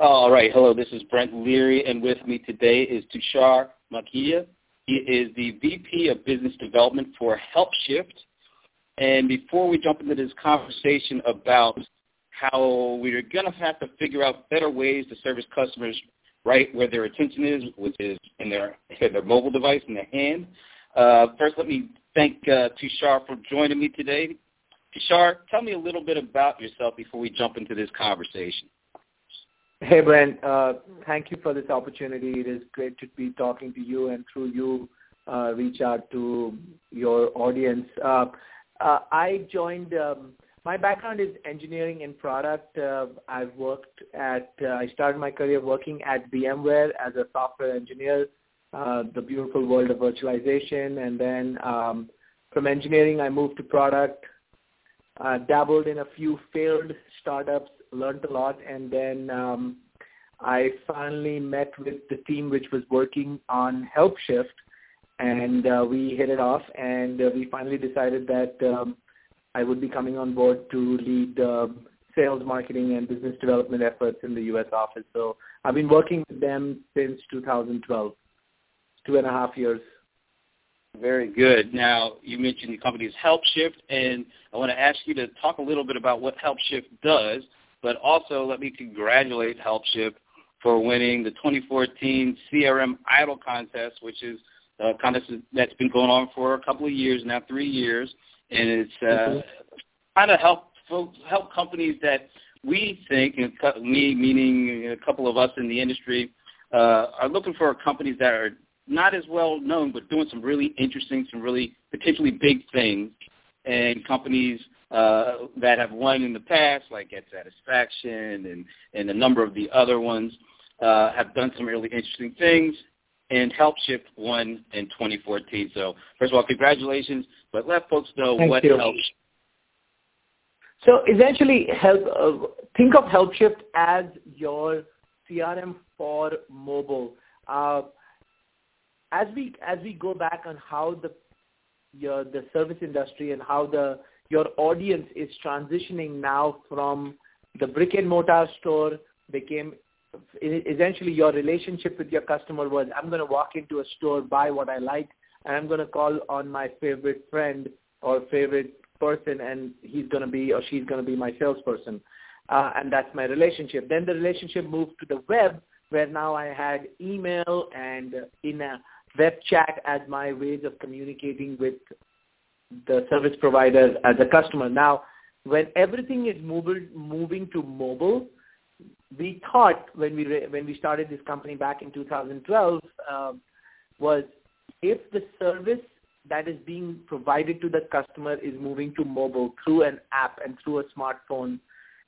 All right. Hello, this is Brent Leary, and with me today is Tushar Makia. He is the VP of Business Development for HelpShift. And before we jump into this conversation about how we're going to have to figure out better ways to service customers right where their attention is, which is in their, in their mobile device in their hand, uh, first let me thank uh, Tushar for joining me today. Tushar, tell me a little bit about yourself before we jump into this conversation. Hey, Brent. Uh, thank you for this opportunity. It is great to be talking to you and through you uh, reach out to your audience. Uh, uh, I joined, um, my background is engineering and product. Uh, I've worked at, uh, I started my career working at VMware as a software engineer, the beautiful world of virtualization. And then um, from engineering, I moved to product, dabbled in a few failed startups learned a lot, and then um, I finally met with the team which was working on HelpShift, and uh, we hit it off, and uh, we finally decided that um, I would be coming on board to lead uh, sales, marketing, and business development efforts in the U.S. office. So I've been working with them since 2012, two and a half years. Very good. Now, you mentioned the company is HelpShift, and I want to ask you to talk a little bit about what HelpShift does but also let me congratulate HelpShift for winning the 2014 CRM Idol contest, which is a contest that's been going on for a couple of years now, three years, and it's uh, mm-hmm. kind of help folks, help companies that we think, and me meaning a couple of us in the industry, uh, are looking for companies that are not as well known, but doing some really interesting, some really potentially big things, and companies uh, that have won in the past, like Get Satisfaction and, and a number of the other ones, uh, have done some really interesting things. And HelpShift won in 2014. So first of all, congratulations. But let folks know Thank what you. helps. So essentially, help uh, think of HelpShift as your CRM for mobile. Uh, as we as we go back on how the your, the service industry and how the your audience is transitioning now from the brick and mortar store became essentially your relationship with your customer was I'm going to walk into a store, buy what I like, and I'm going to call on my favorite friend or favorite person, and he's going to be or she's going to be my salesperson, uh, and that's my relationship. Then the relationship moved to the web, where now I had email and in a web chat as my ways of communicating with the service provider as a customer. Now, when everything is moving moving to mobile, we thought when we re- when we started this company back in 2012 uh, was if the service that is being provided to the customer is moving to mobile through an app and through a smartphone,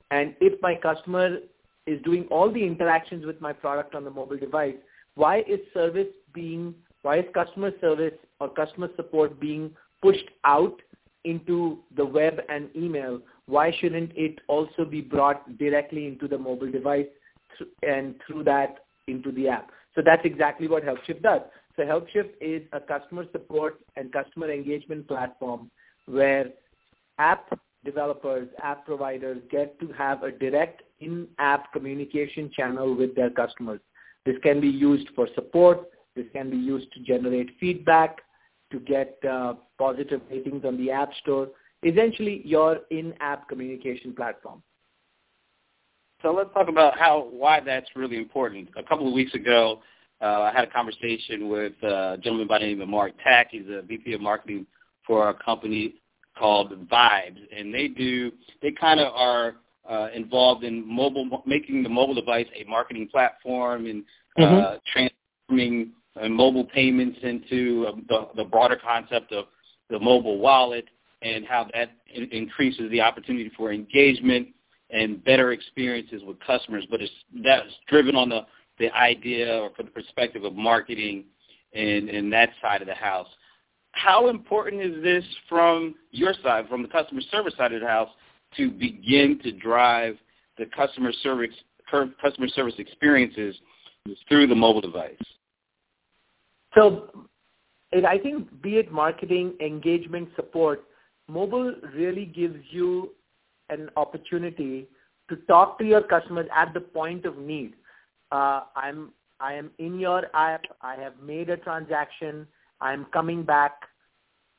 and if my customer is doing all the interactions with my product on the mobile device, why is service being why is customer service or customer support being pushed out into the web and email, why shouldn't it also be brought directly into the mobile device and through that into the app? So that's exactly what HelpShift does. So HelpShift is a customer support and customer engagement platform where app developers, app providers get to have a direct in-app communication channel with their customers. This can be used for support. This can be used to generate feedback to get uh, positive ratings on the App Store, essentially your in-app communication platform. So let's talk about how why that's really important. A couple of weeks ago, uh, I had a conversation with a gentleman by the name of Mark Tack. He's a VP of marketing for a company called Vibes, and they do they kind of are uh, involved in mobile making the mobile device a marketing platform and uh, mm-hmm. transforming and mobile payments into um, the, the broader concept of the mobile wallet and how that in- increases the opportunity for engagement and better experiences with customers. But it's that's driven on the, the idea or from the perspective of marketing and, and that side of the house. How important is this from your side, from the customer service side of the house, to begin to drive the customer service customer service experiences through the mobile device? So it, I think be it marketing, engagement, support, mobile really gives you an opportunity to talk to your customers at the point of need. Uh, I'm I am in your app. I have made a transaction. I'm coming back.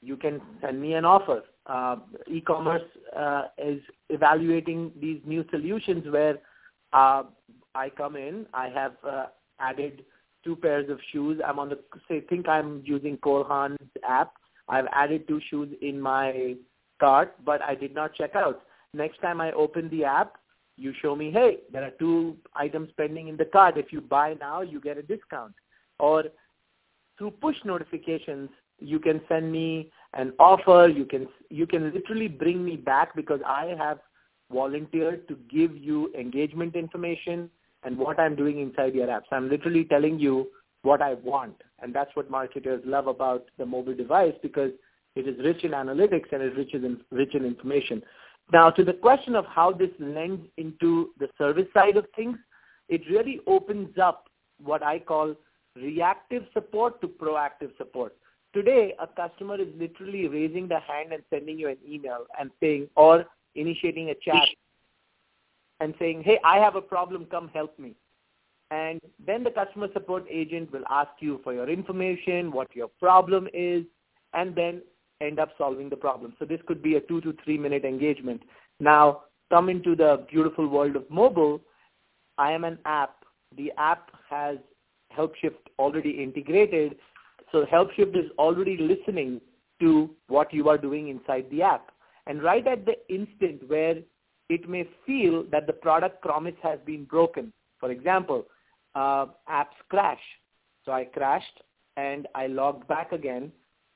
You can send me an offer. Uh, e-commerce uh, is evaluating these new solutions where uh, I come in. I have uh, added two pairs of shoes. I'm on the say think I'm using Cole Haan's app. I've added two shoes in my cart, but I did not check out. Next time I open the app, you show me, hey, there are two items pending in the cart. If you buy now, you get a discount. Or through push notifications, you can send me an offer. You can you can literally bring me back because I have volunteered to give you engagement information and what I'm doing inside your apps. I'm literally telling you what I want, and that's what marketers love about the mobile device because it is rich in analytics and it's rich in rich in information. Now, to the question of how this lends into the service side of things, it really opens up what I call reactive support to proactive support. Today, a customer is literally raising the hand and sending you an email and saying, or initiating a chat and saying, hey, I have a problem, come help me. And then the customer support agent will ask you for your information, what your problem is, and then end up solving the problem. So this could be a two to three minute engagement. Now, come into the beautiful world of mobile. I am an app. The app has HelpShift already integrated. So HelpShift is already listening to what you are doing inside the app. And right at the instant where it may feel that the product promise has been broken, for example, uh, apps crash. So I crashed and I logged back again.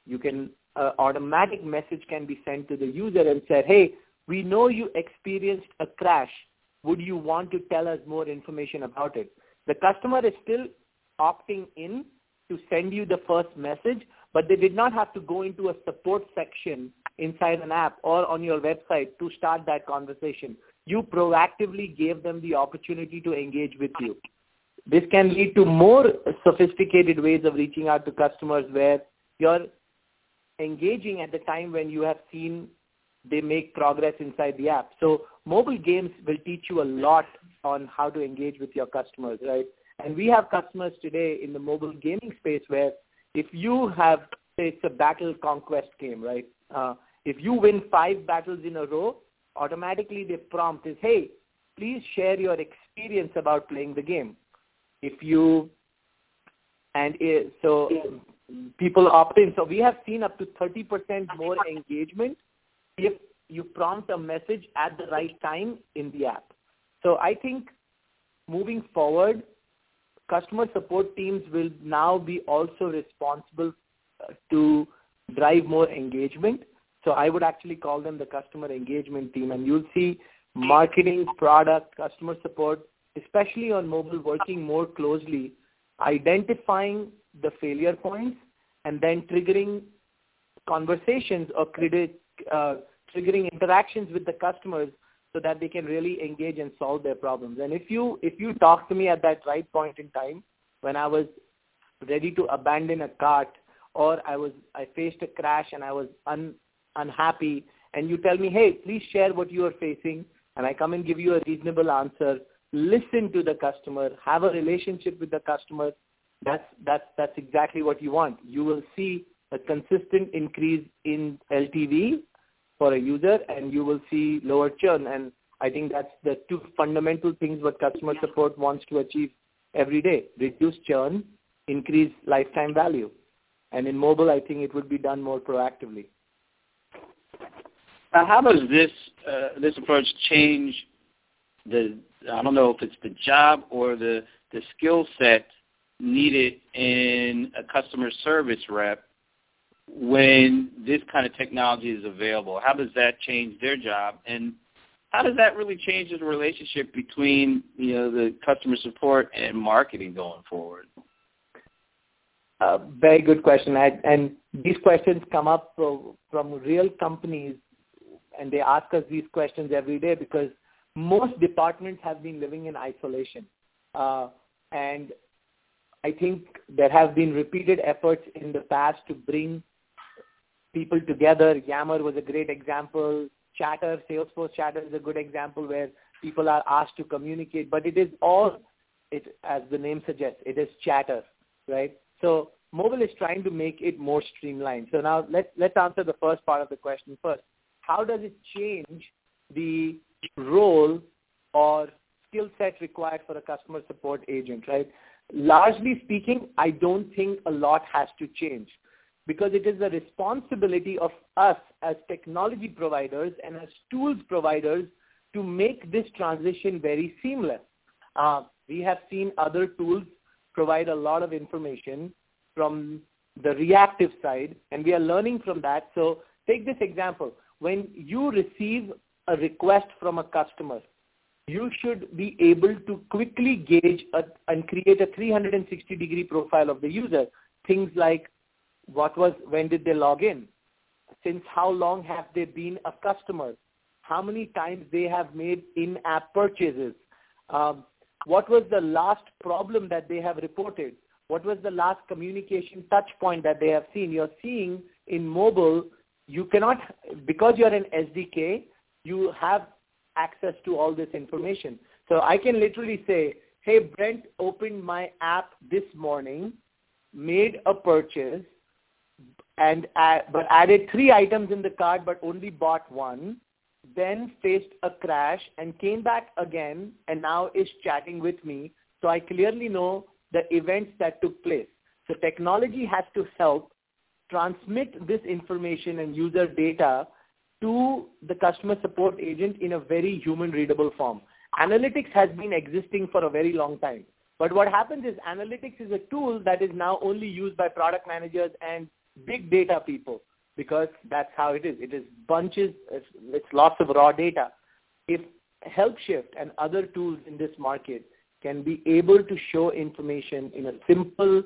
You can uh, automatic message can be sent to the user and said, hey, we know you experienced a crash. Would you want to tell us more information about it? The customer is still opting in to send you the first message, but they did not have to go into a support section inside an app or on your website to start that conversation. You proactively gave them the opportunity to engage with you. This can lead to more sophisticated ways of reaching out to customers where you're engaging at the time when you have seen they make progress inside the app. So mobile games will teach you a lot on how to engage with your customers, right? And we have customers today in the mobile gaming space where if you have, say it's a battle conquest game, right? Uh, if you win five battles in a row, automatically the prompt is, hey, please share your experience about playing the game. If you, and it, so people opt in. So we have seen up to 30% more engagement if you prompt a message at the right time in the app. So I think moving forward, customer support teams will now be also responsible uh, to drive more engagement. So I would actually call them the customer engagement team. And you'll see marketing, product, customer support, especially on mobile, working more closely, identifying the failure points and then triggering conversations or credit, uh, triggering interactions with the customers so that they can really engage and solve their problems. And if you if you talk to me at that right point in time, when I was ready to abandon a cart or I was I faced a crash and I was un, unhappy, and you tell me, hey, please share what you are facing, and I come and give you a reasonable answer. Listen to the customer, have a relationship with the customer, that's that's that's exactly what you want. You will see a consistent increase in LTV for a user, and you will see lower churn. And I think that's the two fundamental things what customer support wants to achieve every day: reduce churn, increase lifetime value. And in mobile, I think it would be done more proactively. Now, how does this uh, this approach change the? I don't know if it's the job or the the skill set needed in a customer service rep when this kind of technology is available? How does that change their job? And how does that really change the relationship between you know the customer support and marketing going forward? Uh, very good question. I, and these questions come up from real companies, and they ask us these questions every day because most departments have been living in isolation. Uh, and I think there have been repeated efforts in the past to bring people together. Yammer was a great example. Chatter, Salesforce Chatter is a good example where People are asked to communicate, but it is all, it, as the name suggests, it is chatter, right? So mobile is trying to make it more streamlined. So now let's, let's answer the first part of the question first. How does it change the role or skill set required for a customer support agent, right? Largely speaking, I don't think a lot has to change because it is the responsibility of us as technology providers and as tools providers to make this transition very seamless. Uh, we have seen other tools provide a lot of information from the reactive side, and we are learning from that. So take this example. When you receive a request from a customer, you should be able to quickly gauge a, and create a 360 degree profile of the user. Things like what was, when did they log in? Since how long have they been a customer? How many times they have made in-app purchases? Um, what was the last problem that they have reported? What was the last communication touch point that they have seen? You're seeing in mobile, you cannot, because you're an SDK, you have access to all this information. So I can literally say, hey, Brent opened my app this morning, made a purchase, and add, but added three items in the cart but only bought one, then faced a crash and came back again and now is chatting with me. So I clearly know the events that took place. So technology has to help transmit this information and user data to the customer support agent in a very human readable form. Analytics has been existing for a very long time. But what happens is analytics is a tool that is now only used by product managers and big data people because that's how it is. It is bunches, it's, lots of raw data. If HelpShift and other tools in this market can be able to show information in a simple,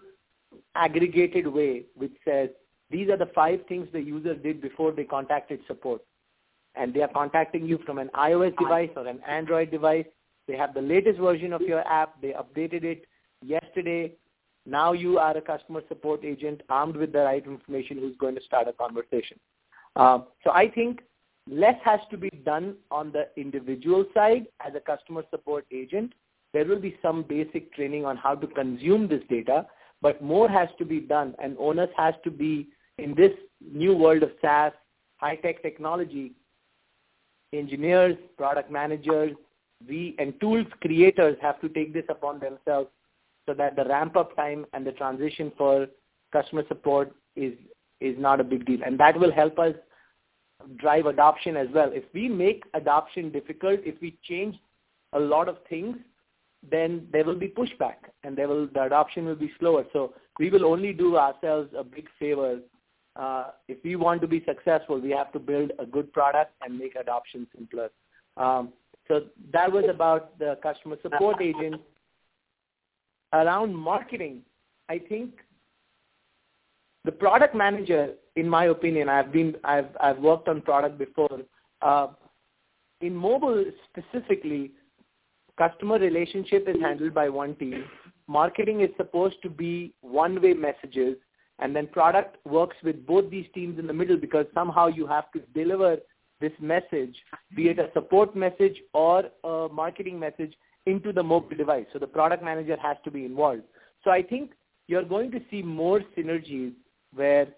aggregated way which says, these are the five things the user did before they contacted support. And they are contacting you from an iOS device or an Android device. They have the latest version of your app. They updated it yesterday. Now you are a customer support agent armed with the right information who's going to start a conversation. Uh, so I think less has to be done on the individual side as a customer support agent. There will be some basic training on how to consume this data, but more has to be done and onus has to be in this new world of SaaS, high-tech technology, engineers, product managers, we and tools creators have to take this upon themselves so that the ramp-up time and the transition for customer support is is not a big deal. And that will help us drive adoption as well. If we make adoption difficult, if we change a lot of things, then there will be pushback and the adoption will be slower. So we will only do ourselves a big favor. Uh, if we want to be successful, we have to build a good product and make adoption simpler. Um, so that was about the customer support agent around marketing, I think the product manager, in my opinion, I've been I've I've worked on product before. Uh, in mobile specifically, customer relationship is handled by one team. Marketing is supposed to be one-way messages, and then product works with both these teams in the middle because somehow you have to deliver this message, be it a support message or a marketing message, into the mobile device. So the product manager has to be involved. So I think you're going to see more synergies where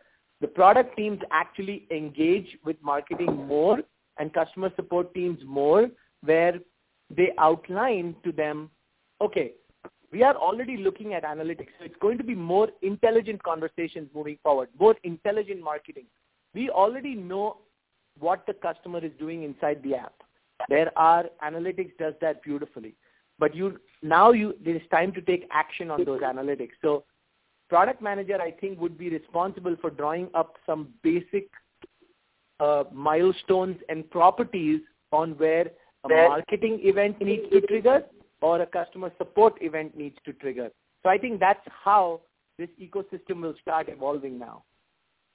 the product teams actually engage with marketing more and customer support teams more where they outline to them, okay, we are already looking at analytics. So it's going to be more intelligent conversations moving forward, more intelligent marketing. We already know what the customer is doing inside the app. There are analytics does that beautifully but you now you it is time to take action on those analytics. So product manager I think would be responsible for drawing up some basic uh, milestones and properties on where a marketing event needs to trigger or a customer support event needs to trigger. So I think that's how this ecosystem will start evolving now.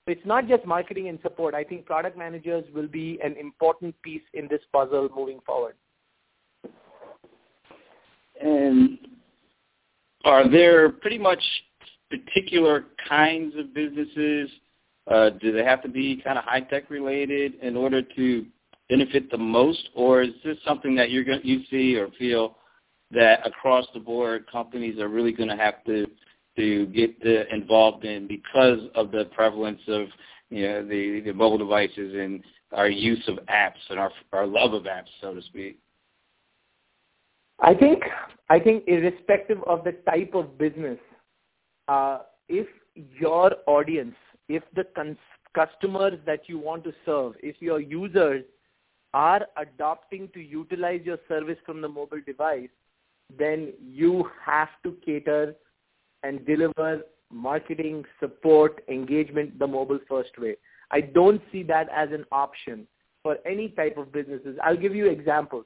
So it's not just marketing and support. I think product managers will be an important piece in this puzzle moving forward. And are there pretty much particular kinds of businesses? Uh, do they have to be kind of high tech related in order to benefit the most, or is this something that you're going you see or feel that across the board companies are really going to have to to get the, involved in because of the prevalence of you know the the mobile devices and our use of apps and our our love of apps, so to speak. I think I think irrespective of the type of business, uh, if your audience, if the cons- customers that you want to serve, if your users are adopting to utilize your service from the mobile device, then you have to cater and deliver marketing, support, engagement the mobile first way. I don't see that as an option for any type of businesses. I'll give you examples.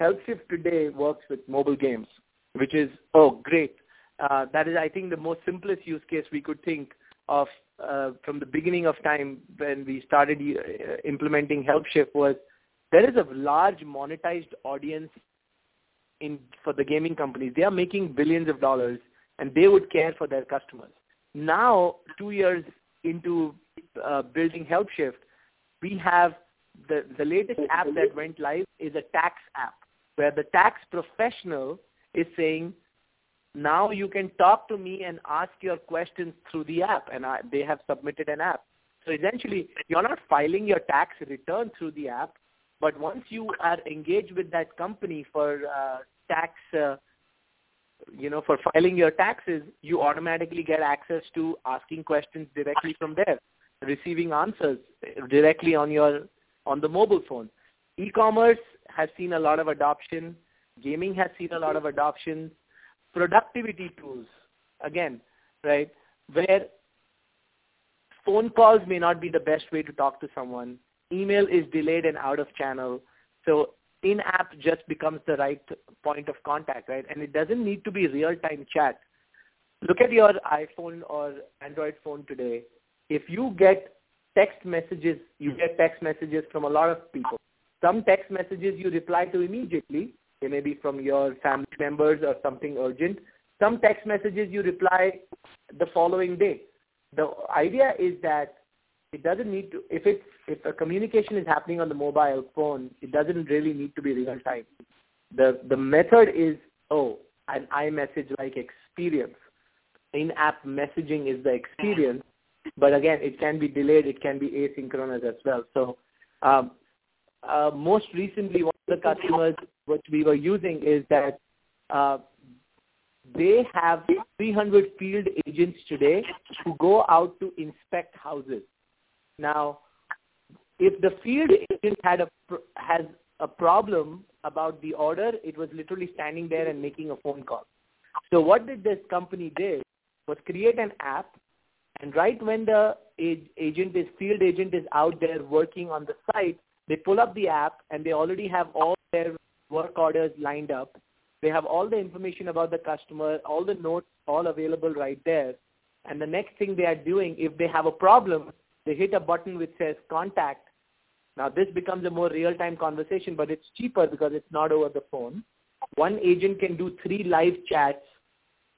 HelpShift today works with mobile games, which is, oh, great. Uh, that is, I think, the most simplest use case we could think of uh, from the beginning of time when we started uh, implementing HelpShift was there is a large monetized audience in for the gaming companies. They are making billions of dollars, and they would care for their customers. Now, two years into uh, building HelpShift, we have the the latest app that went live is a tax app where the tax professional is saying, now you can talk to me and ask your questions through the app, and I, they have submitted an app. So essentially, you're not filing your tax return through the app, but once you are engaged with that company for uh, tax, uh, you know, for filing your taxes, you automatically get access to asking questions directly from there, receiving answers directly on your on the mobile phone. E-commerce has seen a lot of adoption. Gaming has seen a lot of adoption. Productivity tools, again, right, where phone calls may not be the best way to talk to someone email is delayed and out of channel. So in-app just becomes the right point of contact, right? And it doesn't need to be real-time chat. Look at your iPhone or Android phone today. If you get text messages, you get text messages from a lot of people. Some text messages you reply to immediately. They may be from your family members or something urgent. Some text messages you reply the following day. The idea is that it doesn't need to if it's if a communication is happening on the mobile phone, it doesn't really need to be real time. The the method is oh an iMessage like experience. In-app messaging is the experience, but again it can be delayed, it can be asynchronous as well. So um, uh, most recently, one of the customers which we were using is that uh, they have 300 field agents today who go out to inspect houses. Now, if the field agent had a has a problem about the order, it was literally standing there and making a phone call. So what did this company did was create an app, and right when the agent is field agent is out there working on the site, they pull up the app and they already have all their work orders lined up. They have all the information about the customer, all the notes, all available right there. And the next thing they are doing, if they have a problem, they hit a button which says contact. Now this becomes a more real-time conversation, but it's cheaper because it's not over the phone. One agent can do three live chats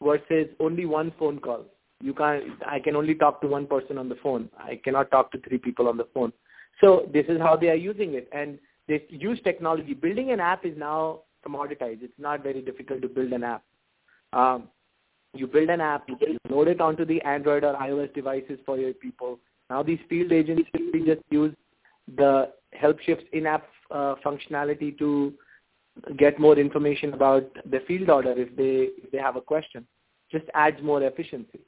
versus only one phone call. You can't, I can only talk to one person on the phone. I cannot talk to three people on the phone. So this is how they are using it. And they use technology. Building an app is now commoditized. It's not very difficult to build an app. Um, you build an app, you load it onto the Android or iOS devices for your people. Now these field agents simply just use the HelpShift in-app uh, functionality to get more information about the field order if they if they have a question. Just adds more efficiency.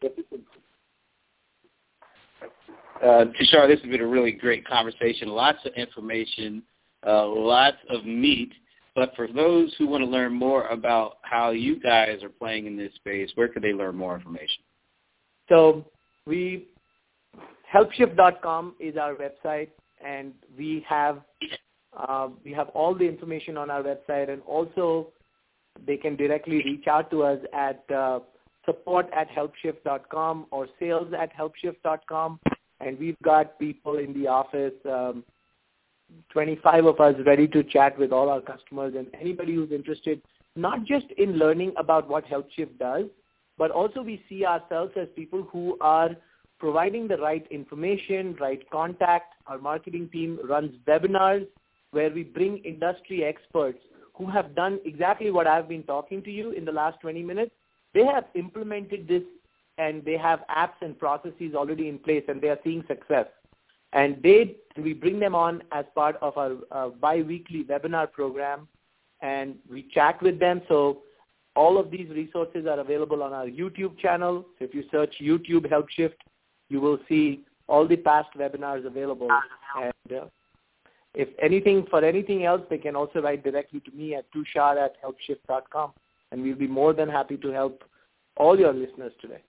Uh, Tushar, this has been a really great conversation. Lots of information, uh, lots of meat. But for those who want to learn more about how you guys are playing in this space, where could they learn more information? So we helpshift.com is our website, and we have uh, we have all the information on our website, and also they can directly reach out to us at uh, support at helpshift.com or sales at helpshift.com, and we've got people in the office, um, 25 of us ready to chat with all our customers and anybody who's interested, not just in learning about what HelpShift does, but also we see ourselves as people who are providing the right information, right contact. Our marketing team runs webinars where we bring industry experts who have done exactly what I've been talking to you in the last 20 minutes. They have implemented this and they have apps and processes already in place and they are seeing success. And they, we bring them on as part of our uh, bi-weekly webinar program and we chat with them. So all of these resources are available on our YouTube channel. So if you search YouTube Help Shift, you will see all the past webinars available. And uh, if anything, for anything else, they can also write directly to me at tushar at helpshift.com. And we'll be more than happy to help all your listeners today.